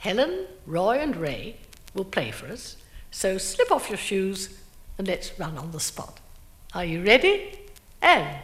Helen, Roy, and Ray will play for us, so slip off your shoes and let's run on the spot. Are you ready? And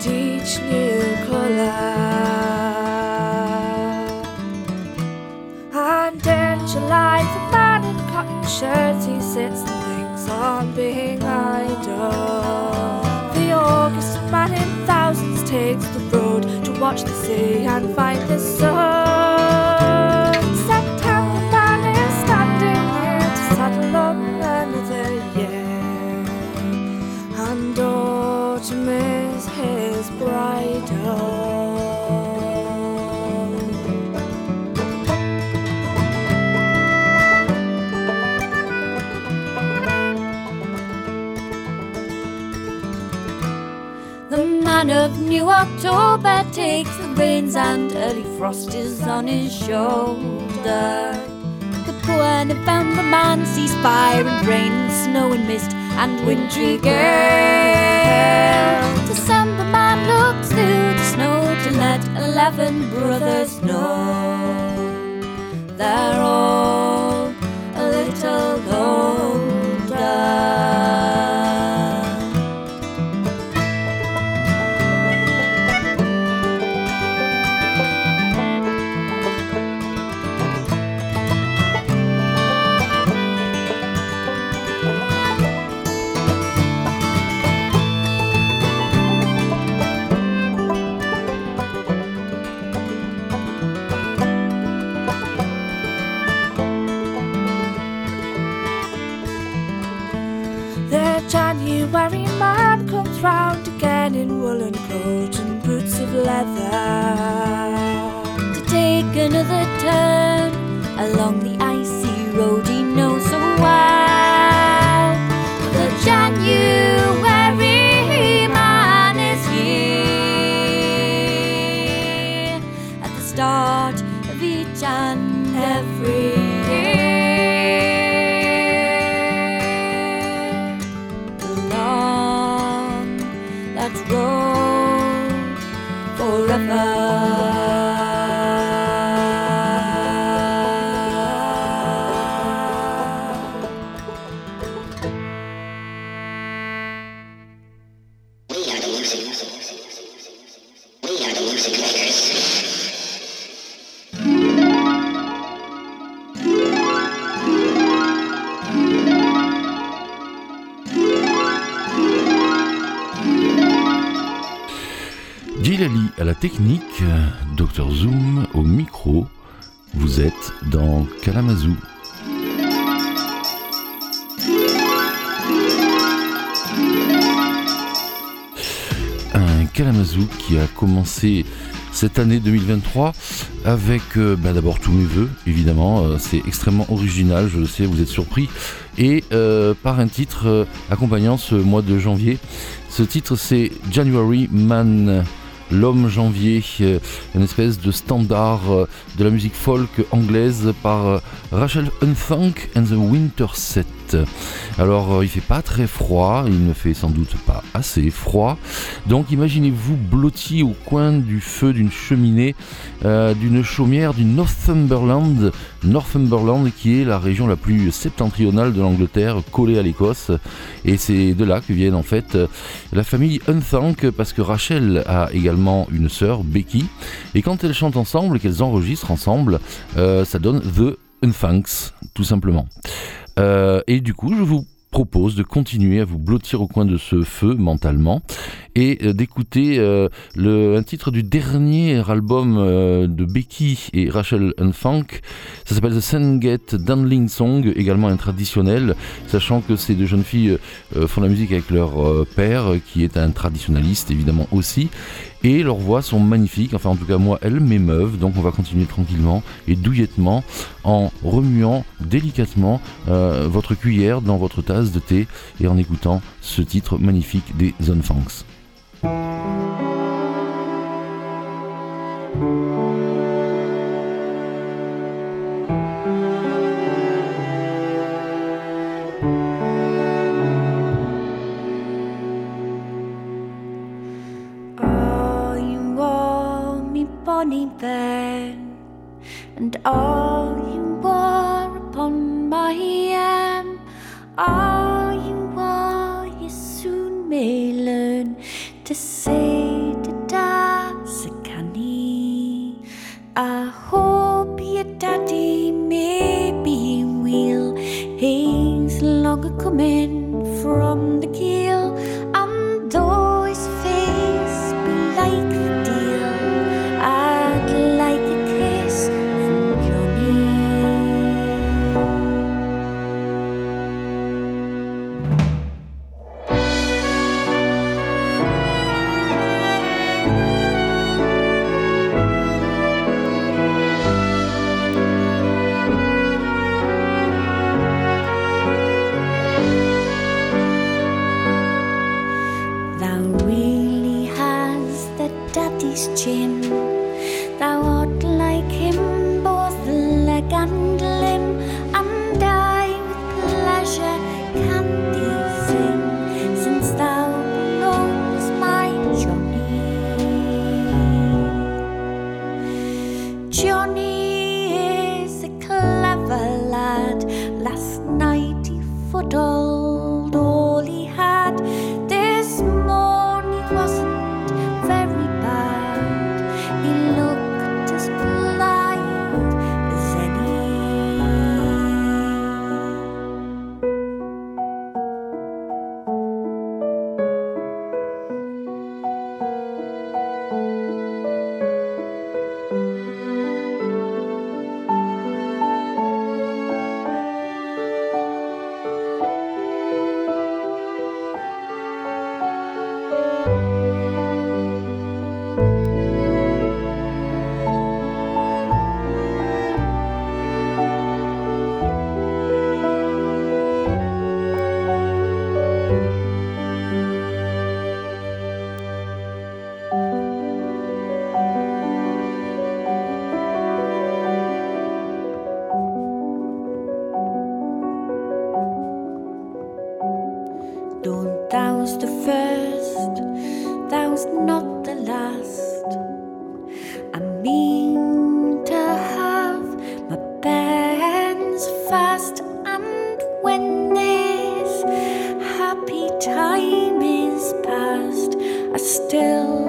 teach colour. And in July, the man in cotton shirts, he sits and thinks on being idle. The August man in thousands takes the road to watch the sea and find the sun. Of New October takes the reins and early frost is on his shoulder. The poor November man sees fire and rain and snow and mist and wintry gale. December man looks through the snow to let eleven brothers know they're all woolen coat and boots of leather. Cette année 2023 avec euh, bah, d'abord tous mes voeux, évidemment. Euh, c'est extrêmement original, je sais, vous êtes surpris. Et euh, par un titre accompagnant ce mois de janvier. Ce titre c'est January Man l'homme janvier, une espèce de standard de la musique folk anglaise par Rachel Unfunk and the Winter Set. Alors euh, il fait pas très froid, il ne fait sans doute pas assez froid. Donc imaginez-vous blotti au coin du feu d'une cheminée, euh, d'une chaumière du Northumberland, Northumberland qui est la région la plus septentrionale de l'Angleterre, collée à l'Écosse. Et c'est de là que viennent en fait la famille Unthank, parce que Rachel a également une sœur, Becky. Et quand elles chantent ensemble, qu'elles enregistrent ensemble, euh, ça donne The Unthanks, tout simplement. Euh, et du coup, je vous propose de continuer à vous blottir au coin de ce feu mentalement et euh, d'écouter euh, un titre du dernier album de Becky et Rachel Unfunk. Ça s'appelle The Sengate Danling Song, également un traditionnel, sachant que ces deux jeunes filles font la musique avec leur père, qui est un traditionnaliste évidemment aussi et leurs voix sont magnifiques, enfin en tout cas moi elles m'émeuvent, donc on va continuer tranquillement et douillettement en remuant délicatement euh, votre cuillère dans votre tasse de thé et en écoutant ce titre magnifique des Funks. Bonny then, and all you wore upon my arm, all you wore, you soon may learn to say to das a canny. I hope your daddy maybe will. He's longer coming from the keel, mean to have my bands fast, and when this happy time is past, I still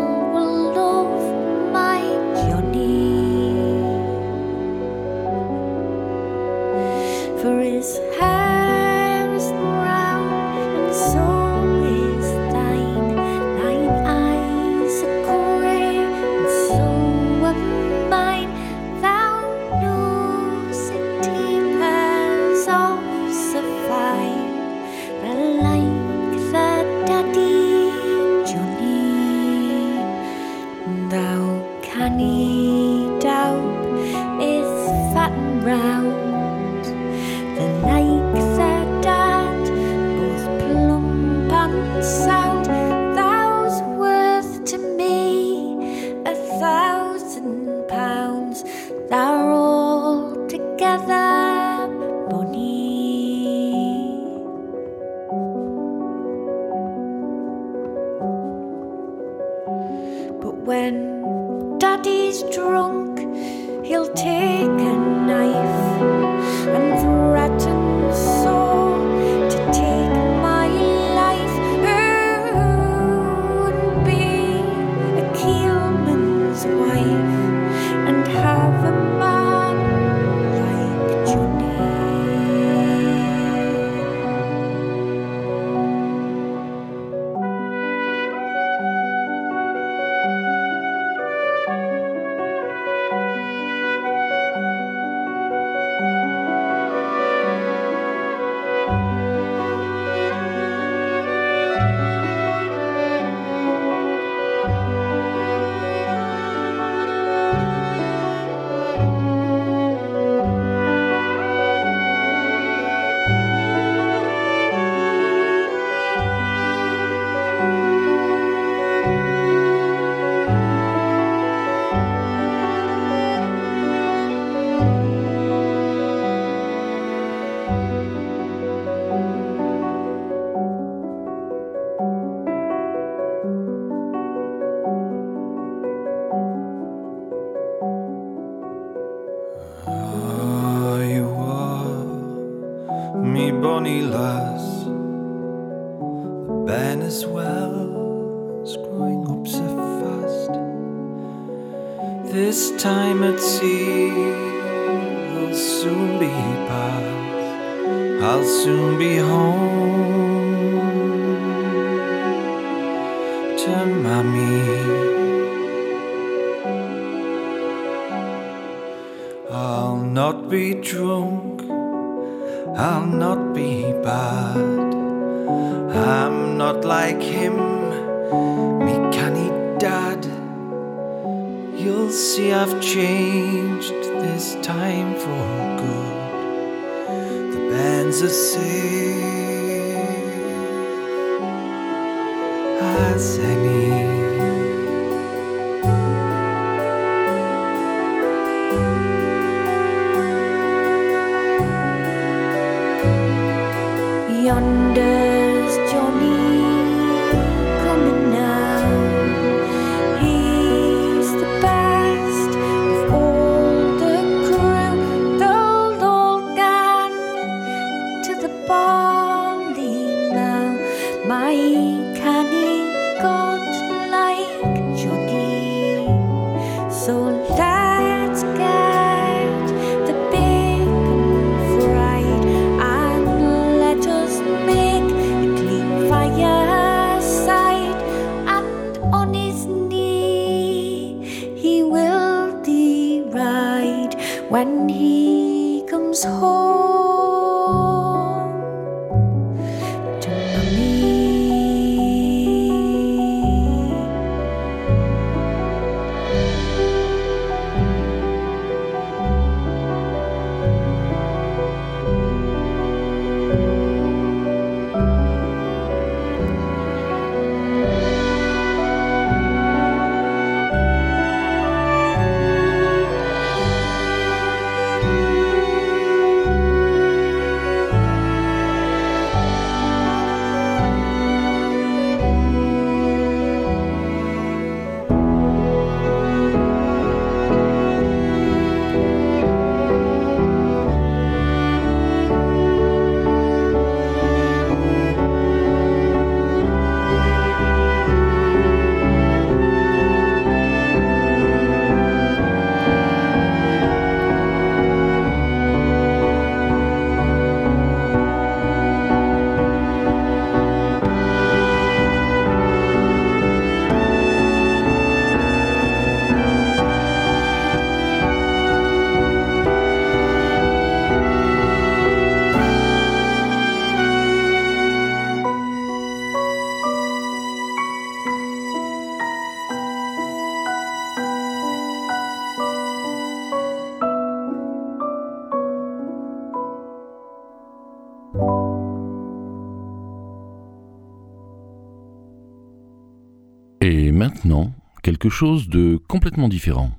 quelque chose de complètement différent.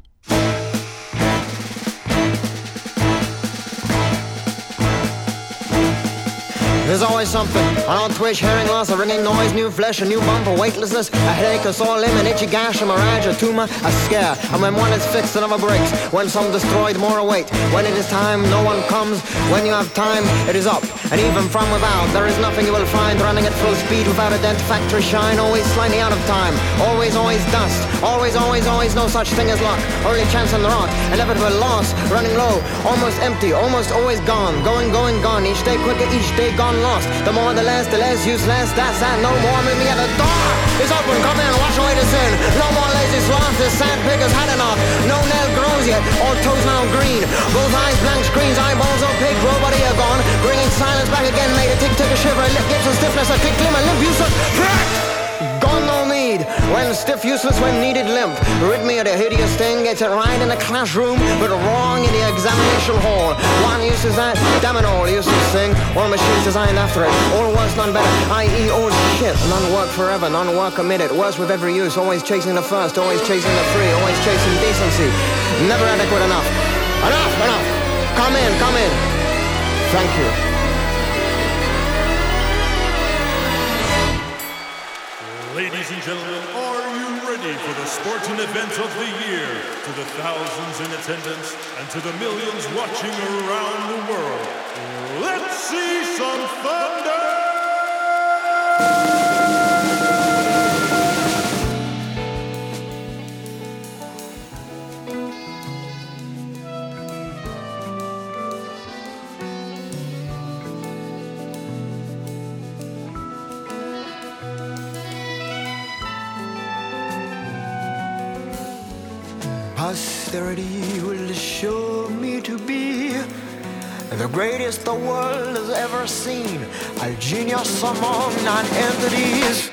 There's always something. An old twitch, hearing loss, a ringing noise, new flesh, a new bump, a weightlessness, a headache, a sore limb, an itchy gash, a mirage, a tumor, a scare. And when one is fixed, another breaks. When some destroyed, more await. When it is time, no one comes. When you have time, it is up. And even from without, there is nothing you will find running at full speed without a dent factory shine. Always slightly out of time. Always, always dust. Always, always, always no such thing as luck. Only chance on the rock. Inevitable loss. Running low. Almost empty. Almost always gone. Going, going, gone. Each day quicker, each day gone lost. The more, the less, the less useless. That's that. No more. Meet me at the door. It's open. Come in. Wash away the sin. No more lazy sloth. This sand has had enough. No nail grows yet. All toes now green. Both eyes blank screens. Eyeballs opaque. Robody are gone. Bringing silence back again. Made a tick, tick, a shiver. A lip, lips, a stiffness. A tick, glimmer. Limp, useless. Cracked. Gone no need. When stiff, useless, when needed, limp. Of the hideous thing. Gets it right in the classroom, but wrong in the examination hall. One uses that, damn it all, useless thing. All machines designed after it. All worse, none better. I.e. all shit. None work forever, none work committed. Worse with every use. Always chasing the first, always chasing the free, always chasing decency. Never adequate enough. Enough, enough. Come in, come in. Thank you. Gentlemen, are you ready for the sporting event of the year? To the thousands in attendance and to the millions watching around the world, let's see some thunder! The greatest the world has ever seen, a genius among non-entities.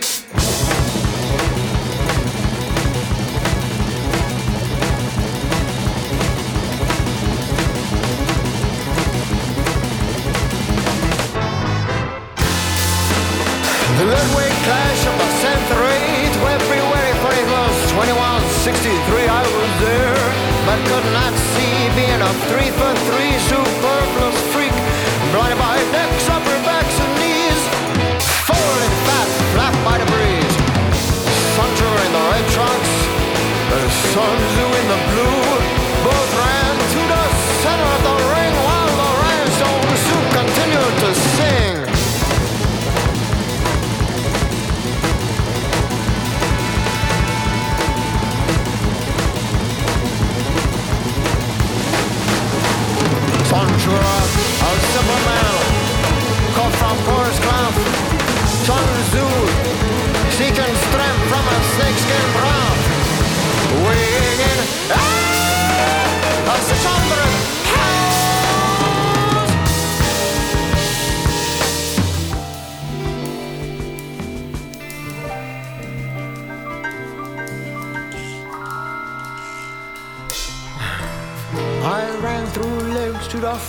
The midway clash of the century, February 41st, 2163, I was there, but could not see being a three for three superfluous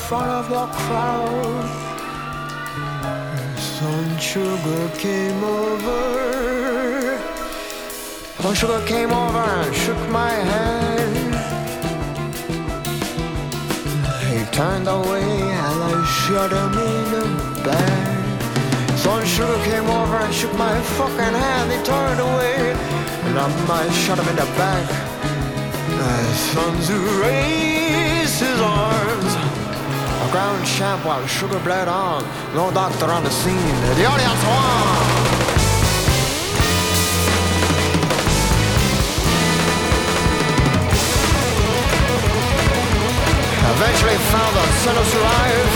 front of the crowd. Sun Sugar came over. Sun Sugar came over and shook my hand. He turned away and I shot him in the back. Sun Sugar came over and shook my fucking hand. He turned away and I shot him in the back. My sons who raise his arms. Champ while sugar bled on. No doctor on the scene. The audience won. Eventually found the sinners alive.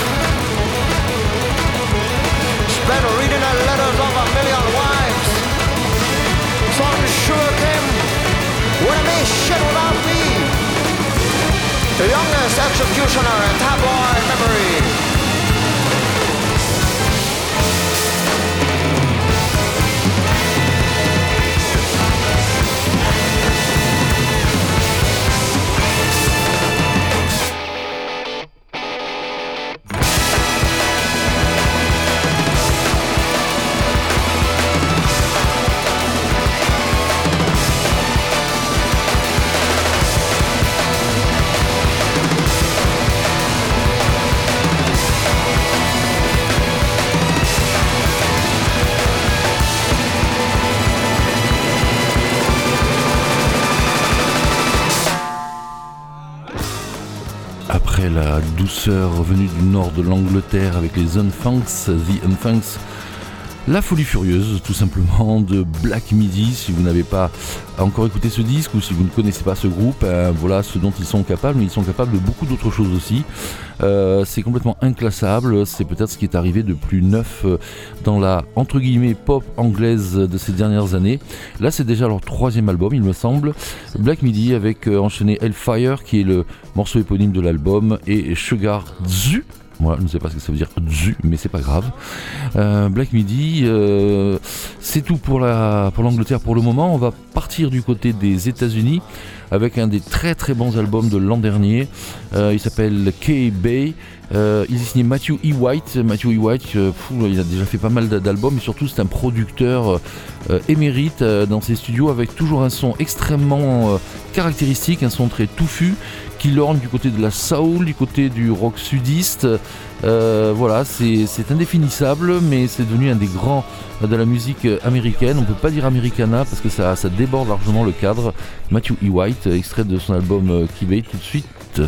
Spent reading the letters of a million wives. Some sugar came would have made shit without. The youngest executioner in tabloid memory. Douceur venue du nord de l'Angleterre avec les Unfunks, The Unfunks. La folie furieuse, tout simplement, de Black Midi. Si vous n'avez pas encore écouté ce disque ou si vous ne connaissez pas ce groupe, euh, voilà ce dont ils sont capables, mais ils sont capables de beaucoup d'autres choses aussi. Euh, c'est complètement inclassable, c'est peut-être ce qui est arrivé de plus neuf euh, dans la entre guillemets pop anglaise de ces dernières années. Là c'est déjà leur troisième album il me semble, Black Midi avec enchaîné Hellfire qui est le morceau éponyme de l'album et Sugar Zu moi, je ne sais pas ce que ça veut dire du, mais c'est pas grave. Euh, Black Midi, euh, c'est tout pour la pour l'Angleterre pour le moment. On va partir du côté des États-Unis avec un des très très bons albums de l'an dernier. Euh, il s'appelle K Bay. il est signé Matthew E. White. Matthew E. White, il a déjà fait pas mal d'albums, mais surtout c'est un producteur émérite dans ses studios avec toujours un son extrêmement caractéristique, un son très touffu qui lorne du côté de la soul, du côté du rock sudiste. Euh, voilà, c'est indéfinissable, mais c'est devenu un des grands de la musique américaine. On peut pas dire americana parce que ça, déborde largement le cadre. Matthew E. White, extrait de son album euh, Kibay tout de suite.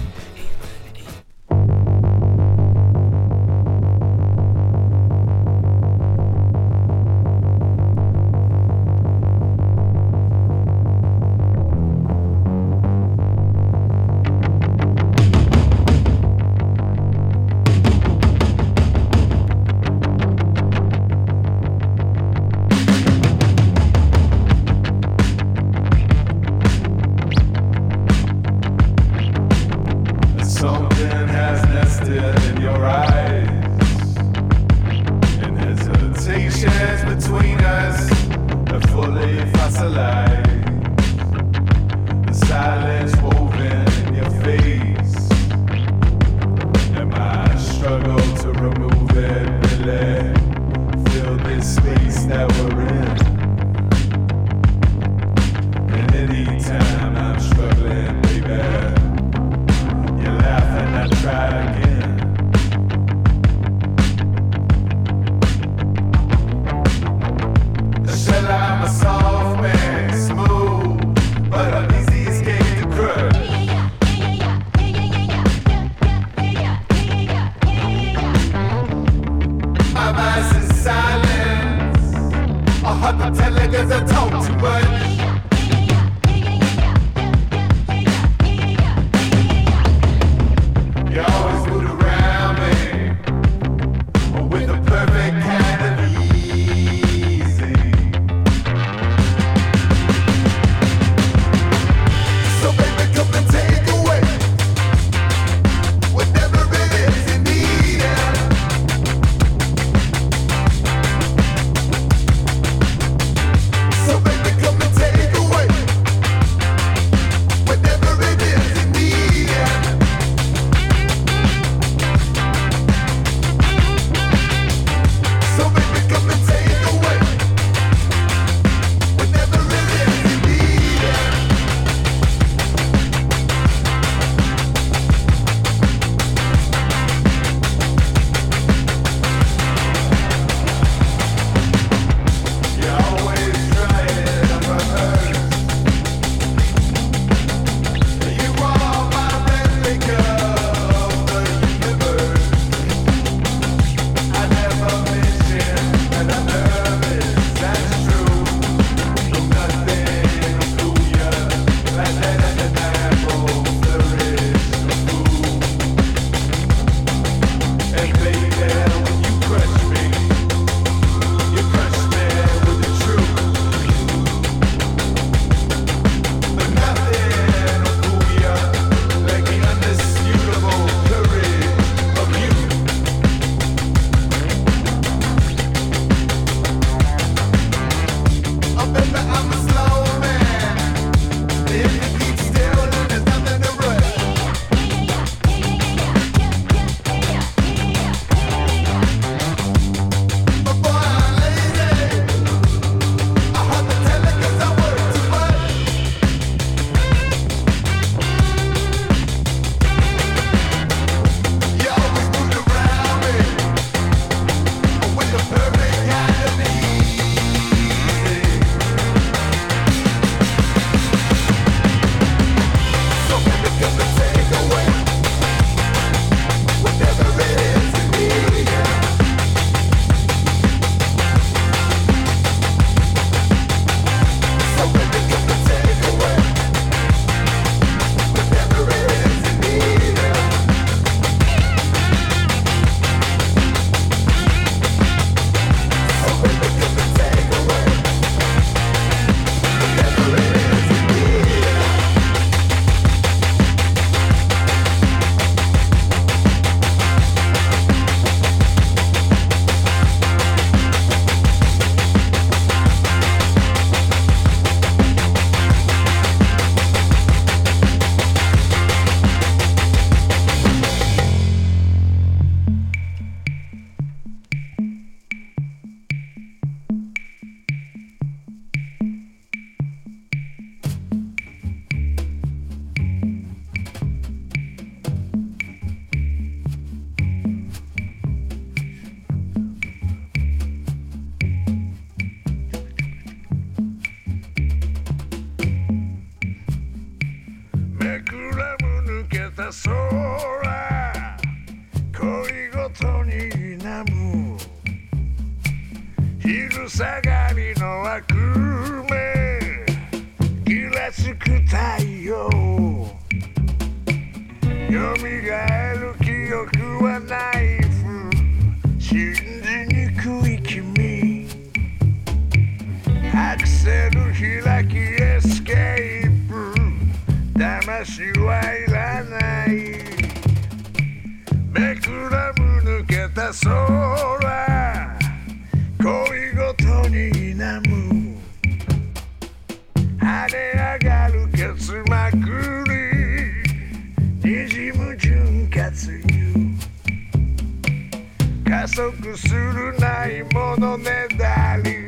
加速するないものねだり。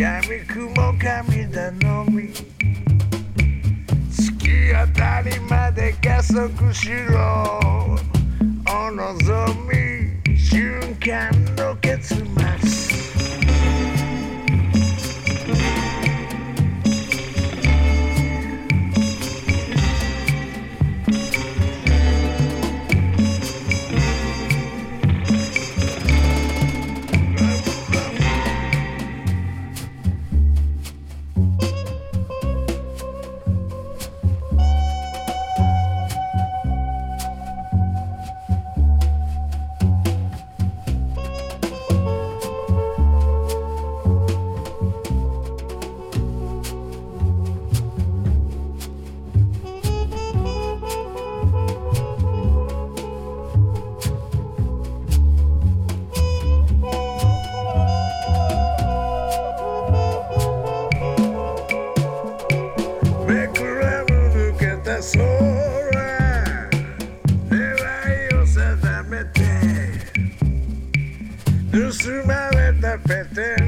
闇雲神頼み。突き当たりまで加速しろ。お望み。瞬間の結末。consumer with the fifty.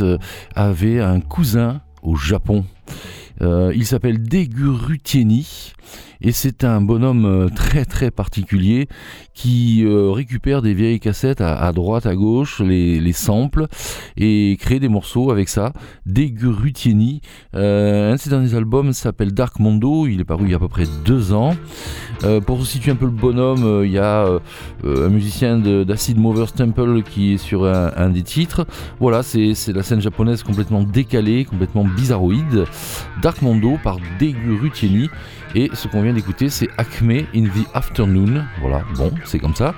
Euh, avait un cousin au Japon. Euh, il s'appelle Degurutieni et c'est un bonhomme euh, très très particulier qui euh, récupère des vieilles cassettes à, droite, à gauche, les, les samples et crée des morceaux avec ça. Degurutieni, euh, un de ses derniers albums s'appelle Dark Mondo, il est paru il y a à peu près deux ans. Euh, pour situer un peu le bonhomme, il y a un musicien d'Acid Movers Temple qui est sur un, un des titres. Voilà, c'est la scène japonaise complètement décalée, complètement bizarroïde. Dark Mondo par Degurutieni. Et ce qu'on vient d'écouter, c'est Acme in the Afternoon. Voilà, bon, c'est comme ça.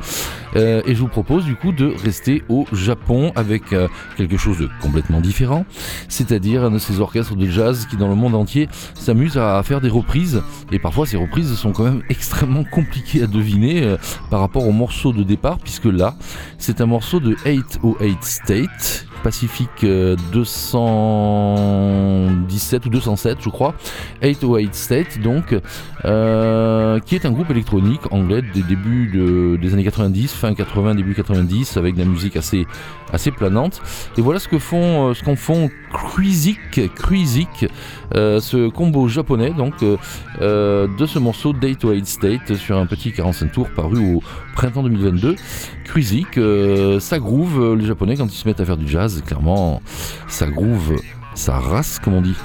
Euh, et je vous propose du coup de rester au Japon avec euh, quelque chose de complètement différent, c'est-à-dire un de ces orchestres de jazz qui dans le monde entier s'amusent à faire des reprises. Et parfois ces reprises sont quand même extrêmement compliquées à deviner euh, par rapport au morceau de départ, puisque là, c'est un morceau de 808 State. Pacific euh, 217 ou 207 je crois. 808 State donc euh, qui est un groupe électronique anglais des débuts de- des années 90 fin 80 début 90 avec de la musique assez assez planante. Et voilà ce que font euh, ce qu'en font Cruisic Cruisic euh, ce combo japonais donc euh, euh, de ce morceau Day to Hate State sur un petit 45 tours paru au printemps 2022 Cruisic euh, ça groove euh, les japonais quand ils se mettent à faire du jazz clairement ça groove ça race comme on dit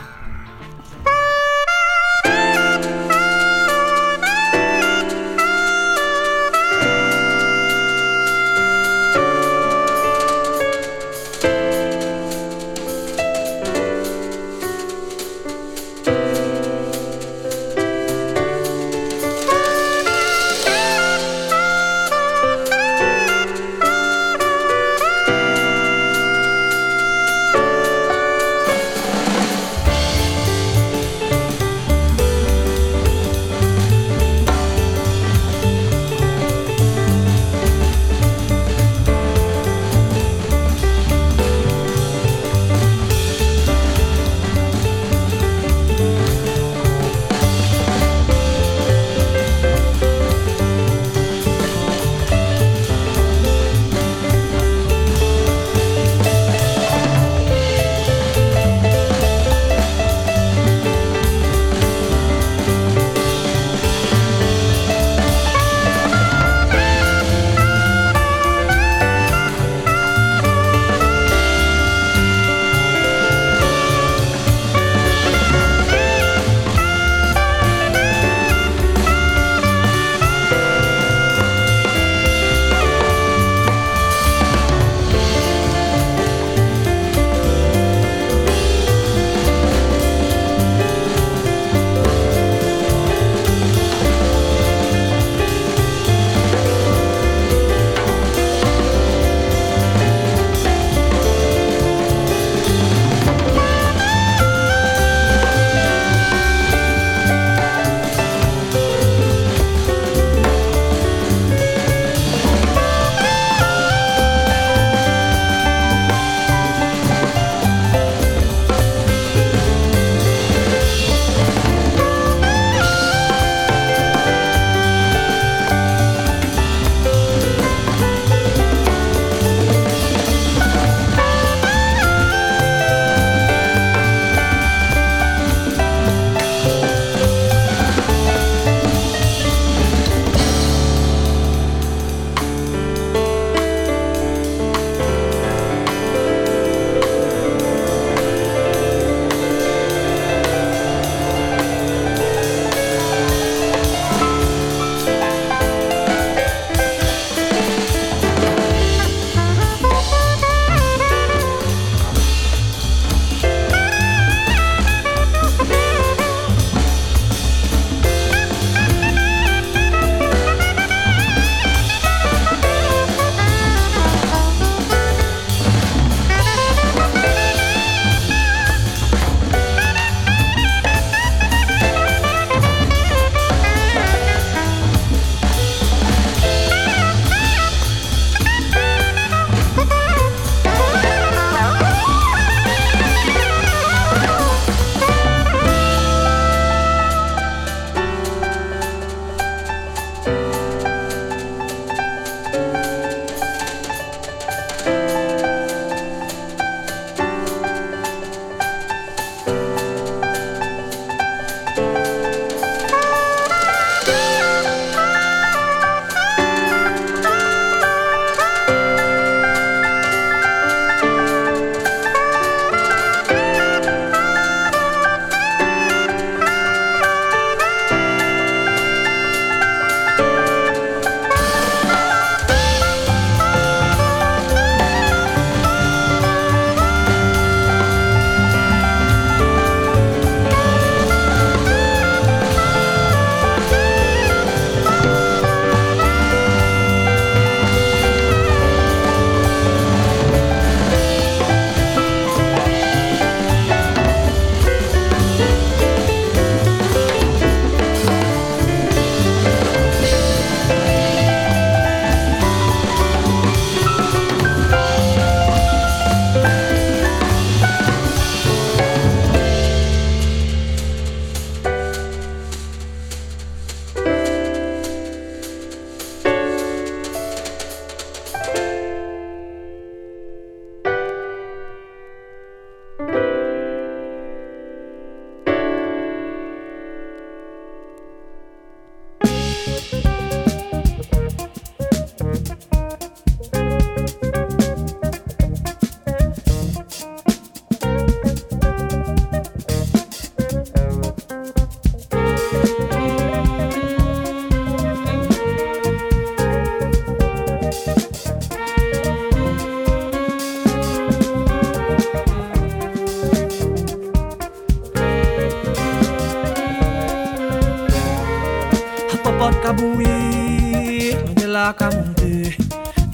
ka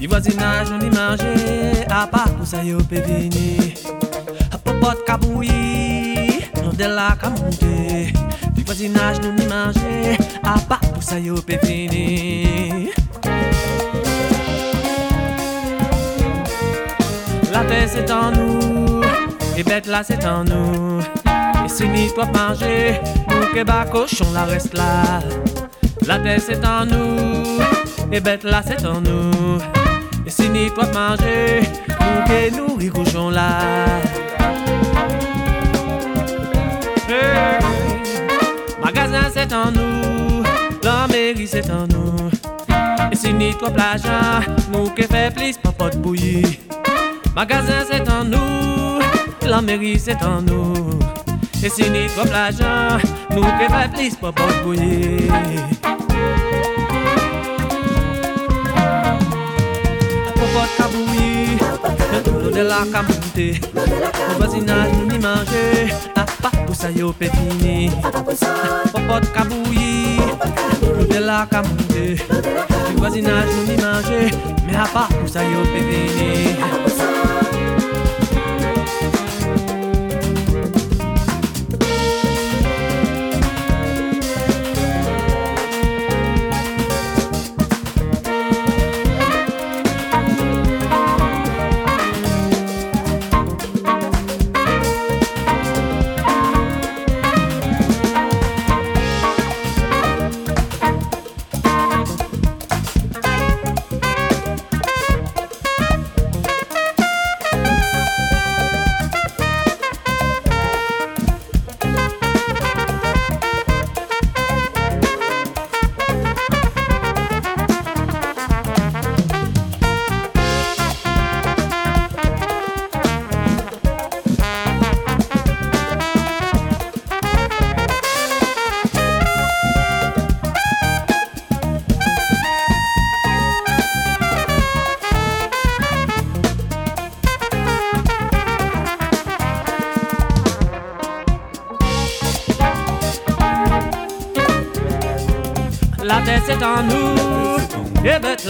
voisinage ni manje, a pa pou sa yo pe de la ka monte a La c'est en nous, et bête là c'est en nous. Et si ni toi manger, nous que cochon la reste là. La terre c'est en nous, et bête là c'est en nous. Et si ni toi manger, nous que nourrir cochon là. Hey. Magasin c'est en nous, la mairie c'est en nous. Et si ni toi plage, nous que fait plus pas pot bouillir. Magasin c'est en nous, la mairie c'est en nous. Et si ni trop l'argent, nous que fait plus pas bouillir. Pour le de la camonte. Au voisinage nous ni manger, à pas pour ça yo pétini. Pour pas bouillir, le de la camonte. Le voisinage nous ni manger, mais à pas pour ça yo pétini. La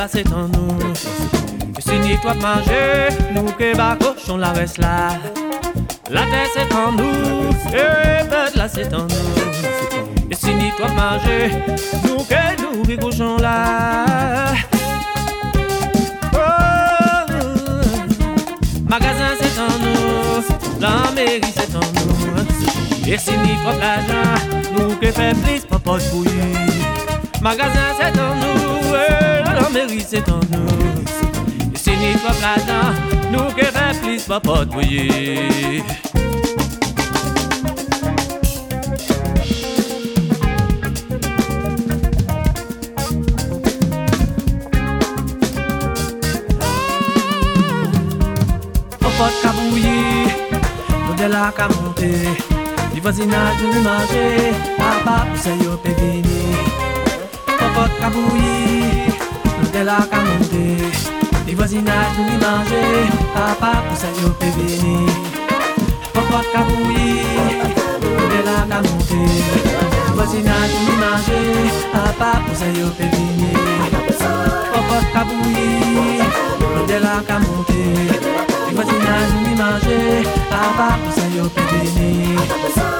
c'est en nous. Et si ni toi manger, nous que bas la reste là. La terre c'est en nous, et bête là c'est en nous. Et si ni toi manger, nous que nous cochon là. Oh, magasin c'est en nous, la mairie c'est en nous. Et si ni toi l'argent, nous que fait plus pas pas bouillir. Magasin c'est en nous, la mairie c'est en nous. Et si toi là nous que plus pas pas. Popote ka bouillir, nous de la ka monter. Du voisinage nous papa pour ça yo ka bouillir, nous de la ka monter. Du voisinage nous manger, papa pour ça yo pe nous de la ka monter. Du voisinage nous manger, papa pour ça yo pe nous de la nous manger, papa pour ça yo.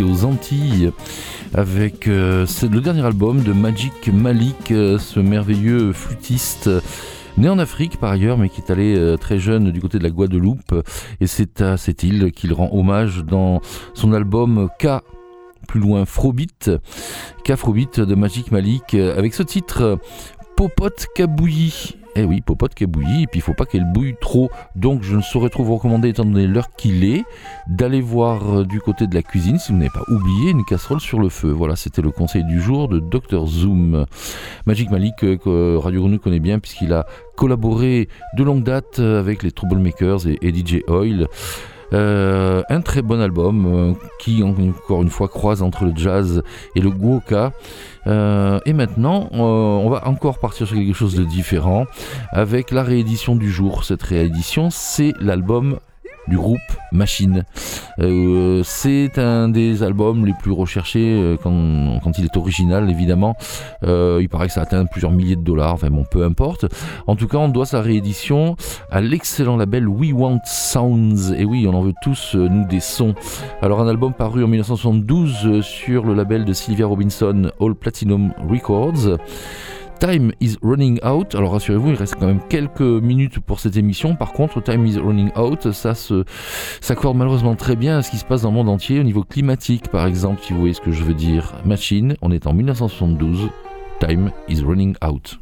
Aux Antilles avec euh, le dernier album de Magic Malik, euh, ce merveilleux flûtiste. Né en Afrique par ailleurs, mais qui est allé euh, très jeune du côté de la Guadeloupe, et c'est à cette île qu'il rend hommage dans son album K, plus loin Frobit, K Frobit de Magic Malik, avec ce titre Popote Kabouyi. Eh oui, popote qui est bouillie, et puis il faut pas qu'elle bouille trop. Donc je ne saurais trop vous recommander, étant donné l'heure qu'il est, d'aller voir euh, du côté de la cuisine, si vous n'avez pas oublié, une casserole sur le feu. Voilà, c'était le conseil du jour de Dr Zoom. Magic Malik, euh, que Radio Grenouille connaît bien, puisqu'il a collaboré de longue date avec les Troublemakers et DJ Oil. Euh, un très bon album euh, qui, encore une fois, croise entre le jazz et le guoka. Euh, et maintenant, on va encore partir sur quelque chose de différent avec la réédition du jour. Cette réédition, c'est l'album du groupe Machine. Euh, c'est un des albums les plus recherchés euh, quand, il est original, évidemment. Euh, il paraît que ça atteint plusieurs milliers de dollars, enfin bon, peu importe. En tout cas, on doit sa réédition à l'excellent label We Want Sounds. Et oui, on en veut tous, nous, des sons. Alors, un album paru en 1972 sur le label de Sylvia Robinson, All Platinum Records. Time is running out. Alors rassurez-vous, il reste quand même quelques minutes pour cette émission. Par contre, Time is running out, ça s'accorde malheureusement très bien à ce qui se passe dans le monde entier au niveau climatique, par exemple, si vous voyez ce que je veux dire. Machine, on est en 1972. Time is running out.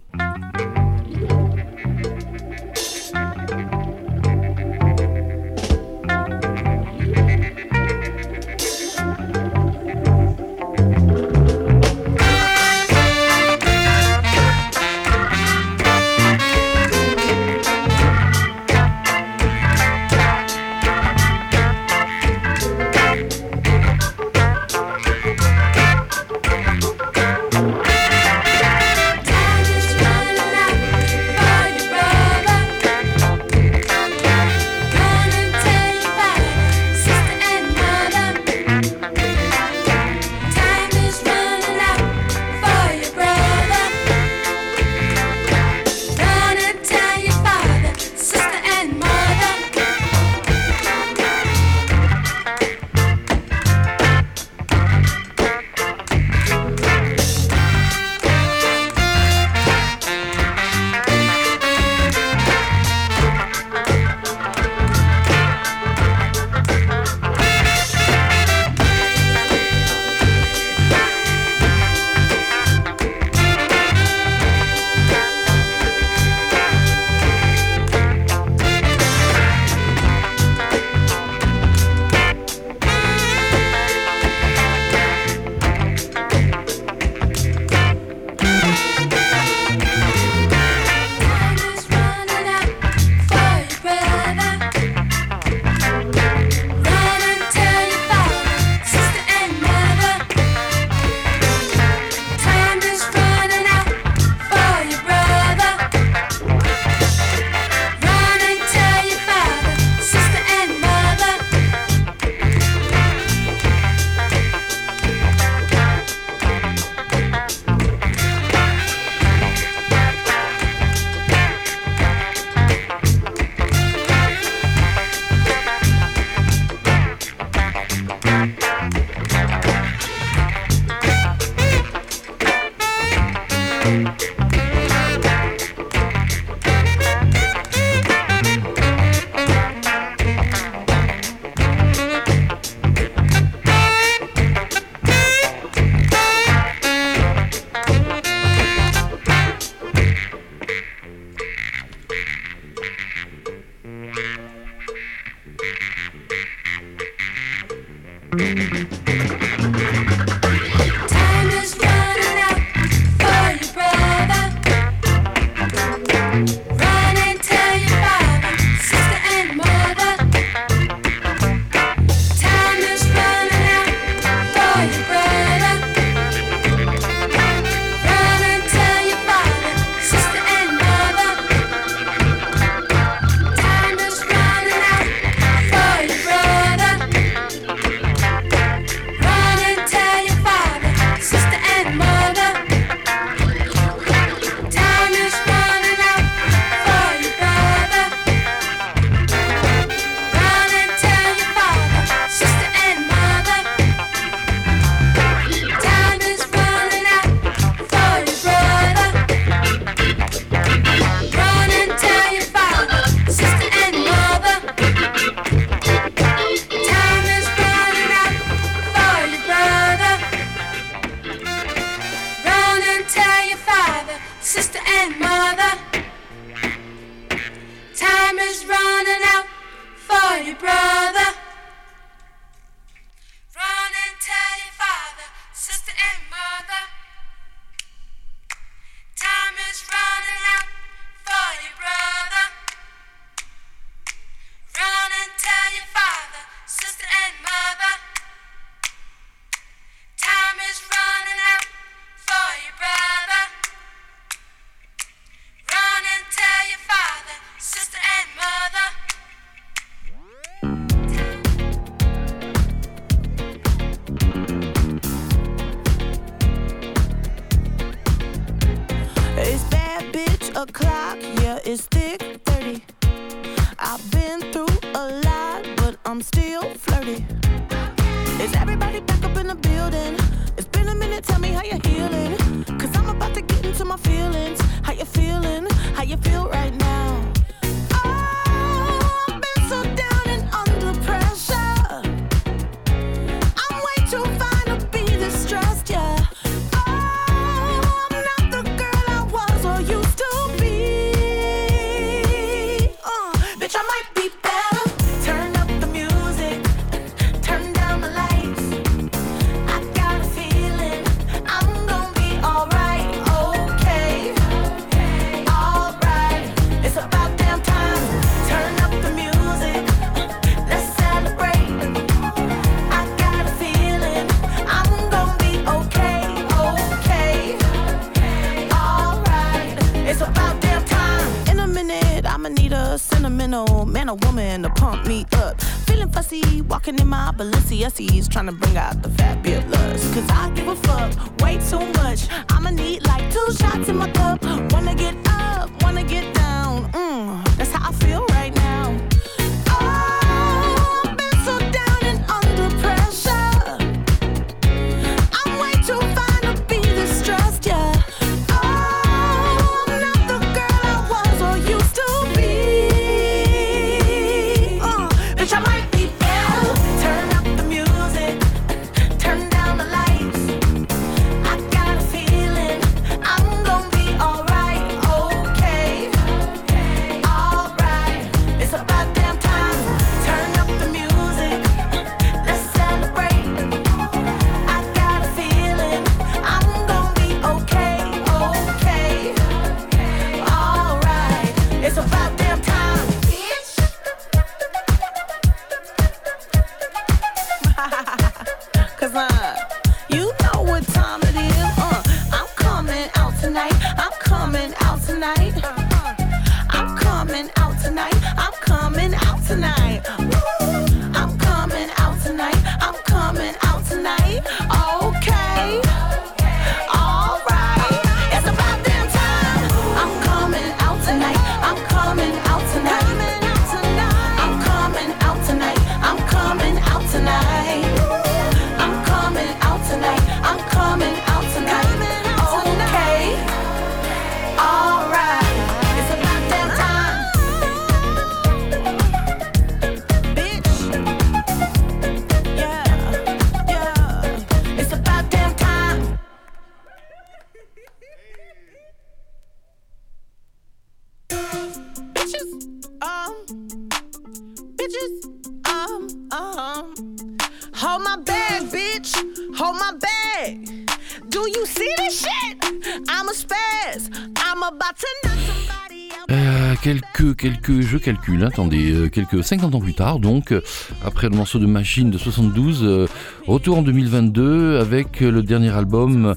Quelques, je calcule, attendez, euh, quelques 50 ans plus tard, donc, euh, après le morceau de Machine de 72, euh, retour en 2022 avec le dernier album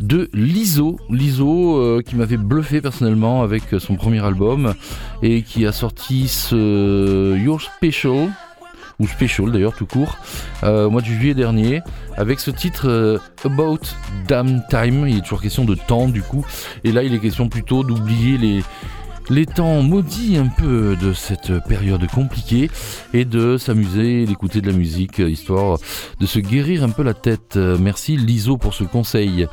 de Liso, Liso qui m'avait bluffé personnellement avec son premier album et qui a sorti ce Your Special, ou Special d'ailleurs tout court, au mois de juillet dernier, avec ce titre About Damn Time, il est toujours question de temps du coup, et là il est question plutôt d'oublier les, les temps maudits un peu de cette période compliquée et de s'amuser, d'écouter de la musique, euh, histoire de se guérir un peu la tête. Euh, Merci Liso pour ce conseil.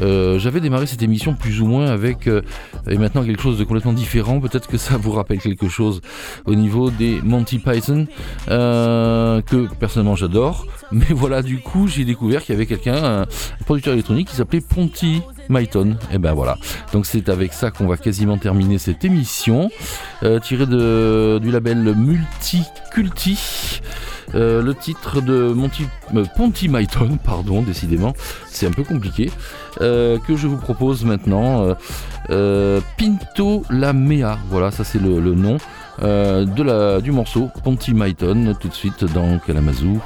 Euh, J'avais démarré cette émission plus ou moins avec, et maintenant quelque chose de complètement différent, peut-être que ça vous rappelle quelque chose au niveau des Monty Python, que personnellement j'adore, mais voilà du coup j'ai découvert qu'il y avait quelqu'un, un producteur électronique qui s'appelait Ponty Myton. Et ben voilà. Donc c'est avec ça qu'on va quasiment terminer cette émission, euh, tirée de, du label Multiculti. Euh, le titre de Monty, euh, Ponty Myton, pardon, décidément, c'est un peu compliqué, que je vous propose maintenant. Pinto la Mea, voilà, ça c'est le, nom du morceau Ponty Myton, tout de suite dans Kalamazoo.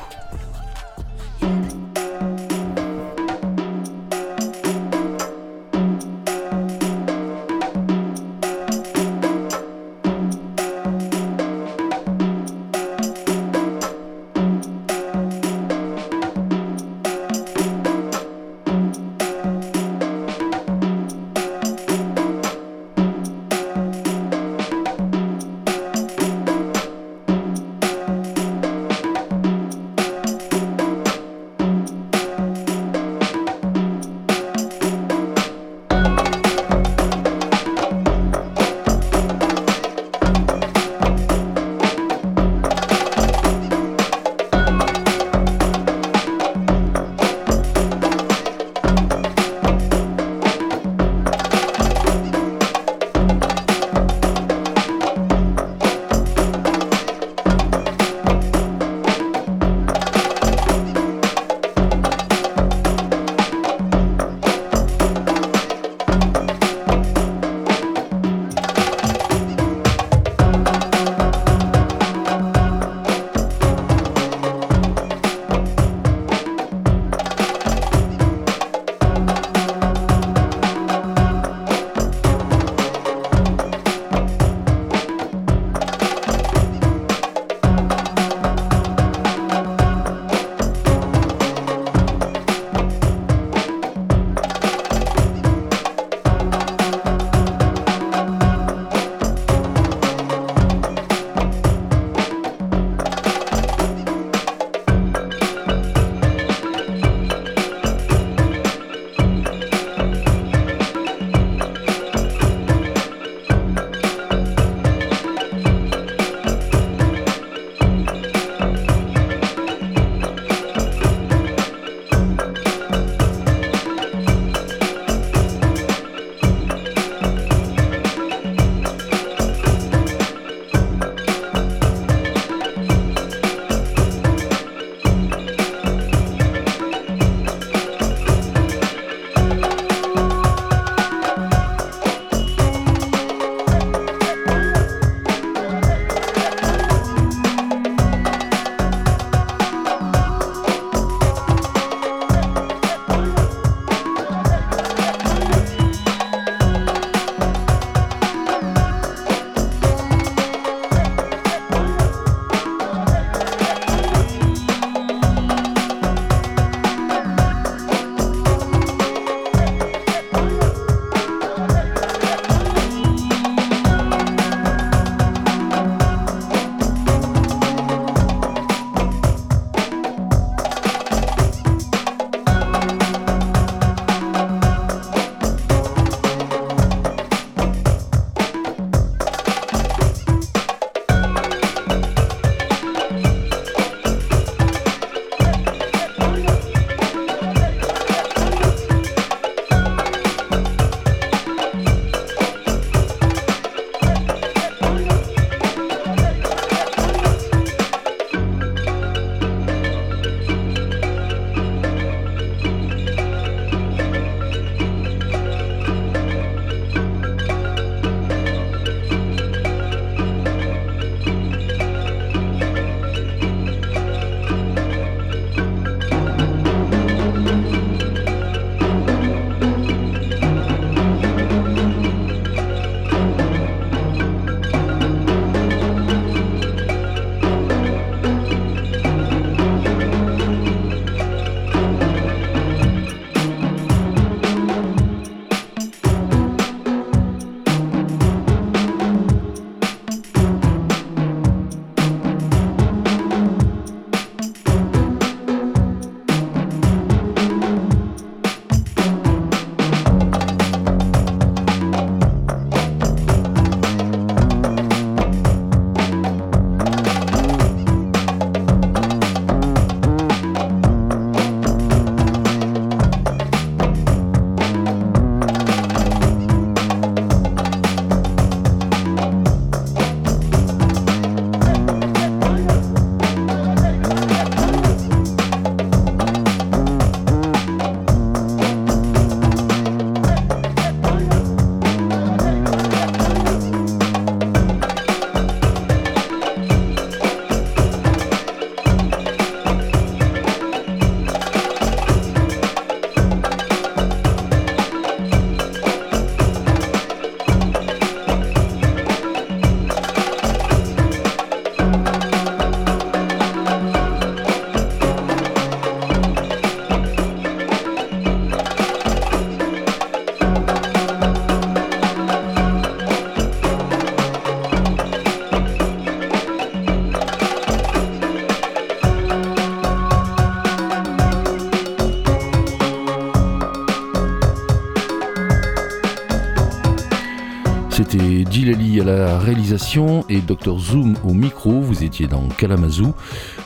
Et Dr Zoom au micro. Vous étiez dans Kalamazoo.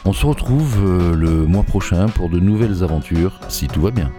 On se retrouve euh, le mois prochain pour de nouvelles aventures, si tout va bien.